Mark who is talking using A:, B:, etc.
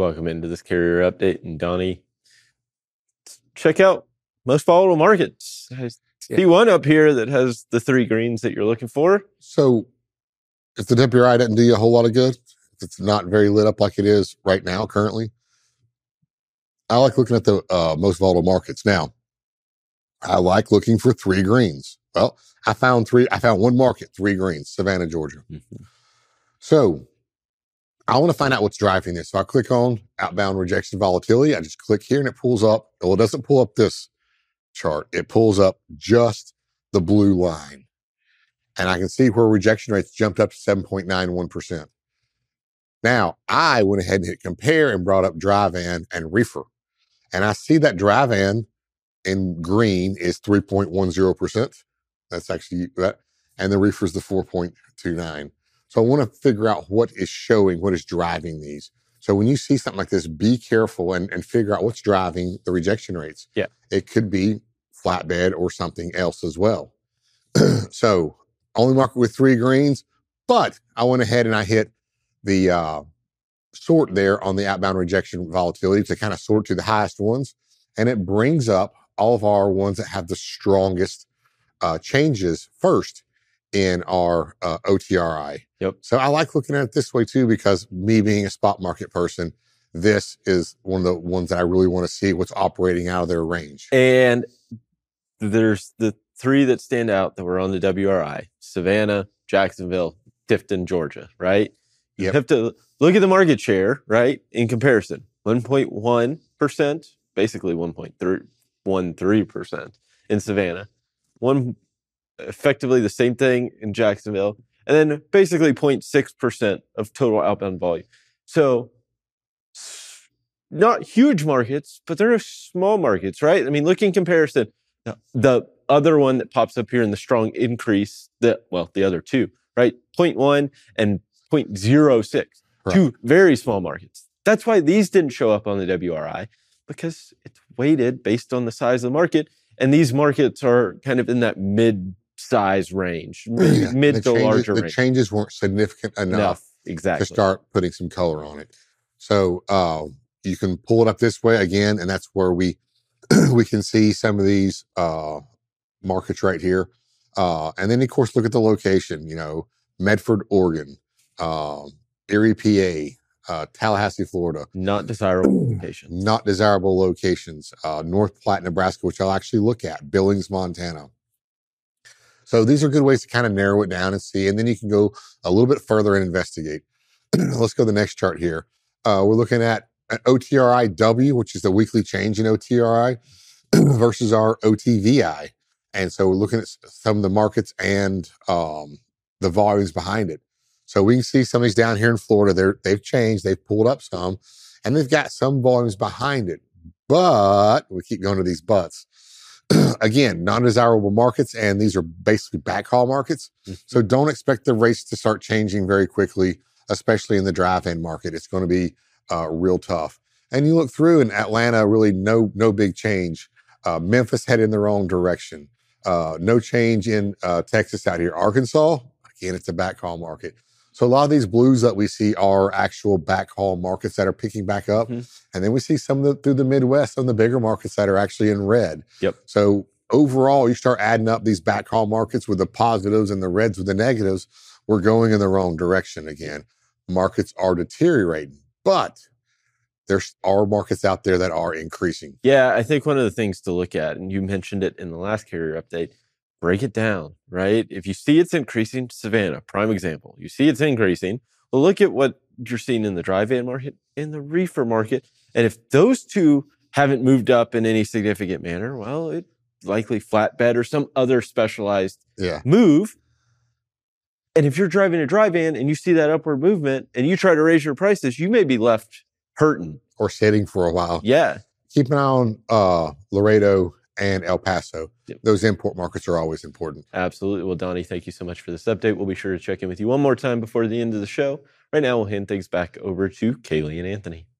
A: Welcome into this carrier update. And Donny, check out most volatile markets. I see one up here that has the three greens that you're looking for.
B: So if the WRI doesn't do you a whole lot of good, if it's not very lit up like it is right now currently, I like looking at the uh, most volatile markets. Now, I like looking for three greens. Well, I found three. I found one market, three greens, Savannah, Georgia.
A: Mm-hmm.
B: So I want to find out what's driving this. So I click on outbound rejection volatility. I just click here and it pulls up. Well, it doesn't pull up this chart. It pulls up just the blue line. And I can see where rejection rates jumped up to 7.91%. Now, I went ahead and hit compare and brought up dry van and reefer. And I see that dry van in green is 3.10%. That's actually that. And the reefer is the 4.29. So I want to figure out what is showing, what is driving these. So when you see something like this, be careful and, and figure out what's driving the rejection rates.
A: Yeah.
B: It could be flatbed or something else as well. so only market with three greens, but I went ahead and I hit the uh, sort there on the outbound rejection volatility to kind of sort to the highest ones. And it brings up all of our ones that have the strongest uh, changes first in our uh, OTRI.
A: Yep.
B: So I like looking at it this way too, because me being a spot market person, this is one of the ones that I really want to see what's operating out of their range.
A: And there's the three that stand out that were on the WRI Savannah, Jacksonville, Tifton, Georgia, right? You
B: Yep.
A: have to look at the market share, right? In comparison 1.1%, basically 1.13% in Savannah, one effectively the same thing in Jacksonville, and then basically 0.6% of total outbound volume. So, not huge markets, but they're small markets, right? I mean, look in comparison. The- The other one that pops up here in the strong increase, the well, the other two, right? 0.1 and 0.06,
B: Right.
A: two very small markets. That's why these didn't show up on the WRI because it's weighted based on the size of the market. And these markets are kind of in that mid size range, mid,
B: Yeah,
A: mid to
B: changes,
A: larger
B: the
A: range.
B: changes weren't significant enough
A: Enough. Exactly.
B: to start putting some color on it. So uh, you can pull it up this way again, and that's where we we can see some of these uh, markets right here. Uh, and then of course look at the location. You know, Medford, Oregon, um, Erie, PA, uh, Tallahassee, Florida.
A: Not desirable locations.
B: Not desirable locations. Uh, North Platte, Nebraska, which I'll actually look at. Billings, Montana. So these are good ways to kind of narrow it down and see. And then you can go a little bit further and investigate. Let's go to the next chart here. Uh, we're looking at an OTRIW, which is the weekly change in OTRI versus our OTVI. And so we're looking at some of the markets and um, the volumes behind it. So we can see some of these down here in Florida. They're they've changed. They've pulled up some, and they've got some volumes behind it. But we keep going to these buts. Again, non-desirable markets, and these are basically backhaul markets. So don't expect the rates to start changing very quickly, especially in the dry van market. It's going to be uh, real tough. And you look through, in Atlanta really no no big change. Uh, Memphis headed in the wrong direction. Uh, no change in uh, Texas out here. Arkansas, again, it's a backhaul market. So a lot of these blues that we see are actual backhaul markets that are picking back up,
A: Mhm.
B: and then we see some of the through the Midwest, some of the bigger markets that are actually in red.
A: Yep.
B: So overall, you start adding up these backhaul markets with the positives and the reds with the negatives. We're going in the wrong direction again. Markets are deteriorating, but there are markets out there that are increasing.
A: Yeah, I think one of the things to look at, and you mentioned it in the last carrier update, break it down, right? If you see it's increasing, Savannah, prime example, you see it's increasing, well, look at what you're seeing in the dry van market, in the reefer market. And if those two haven't moved up in any significant manner, well, it likely flatbed or some other specialized
B: Yeah.
A: move. And if you're driving a dry van and you see that upward movement and you try to raise your prices, you may be left hurting.
B: Or sitting for a while.
A: Yeah.
B: Keep an eye on uh, Laredo and El Paso.
A: Yep.
B: Those import markets are always important.
A: Absolutely. Well, Donny, thank you so much for this update. We'll be sure to check in with you one more time before the end of the show. Right now, we'll hand things back over to Kaylee and Anthony.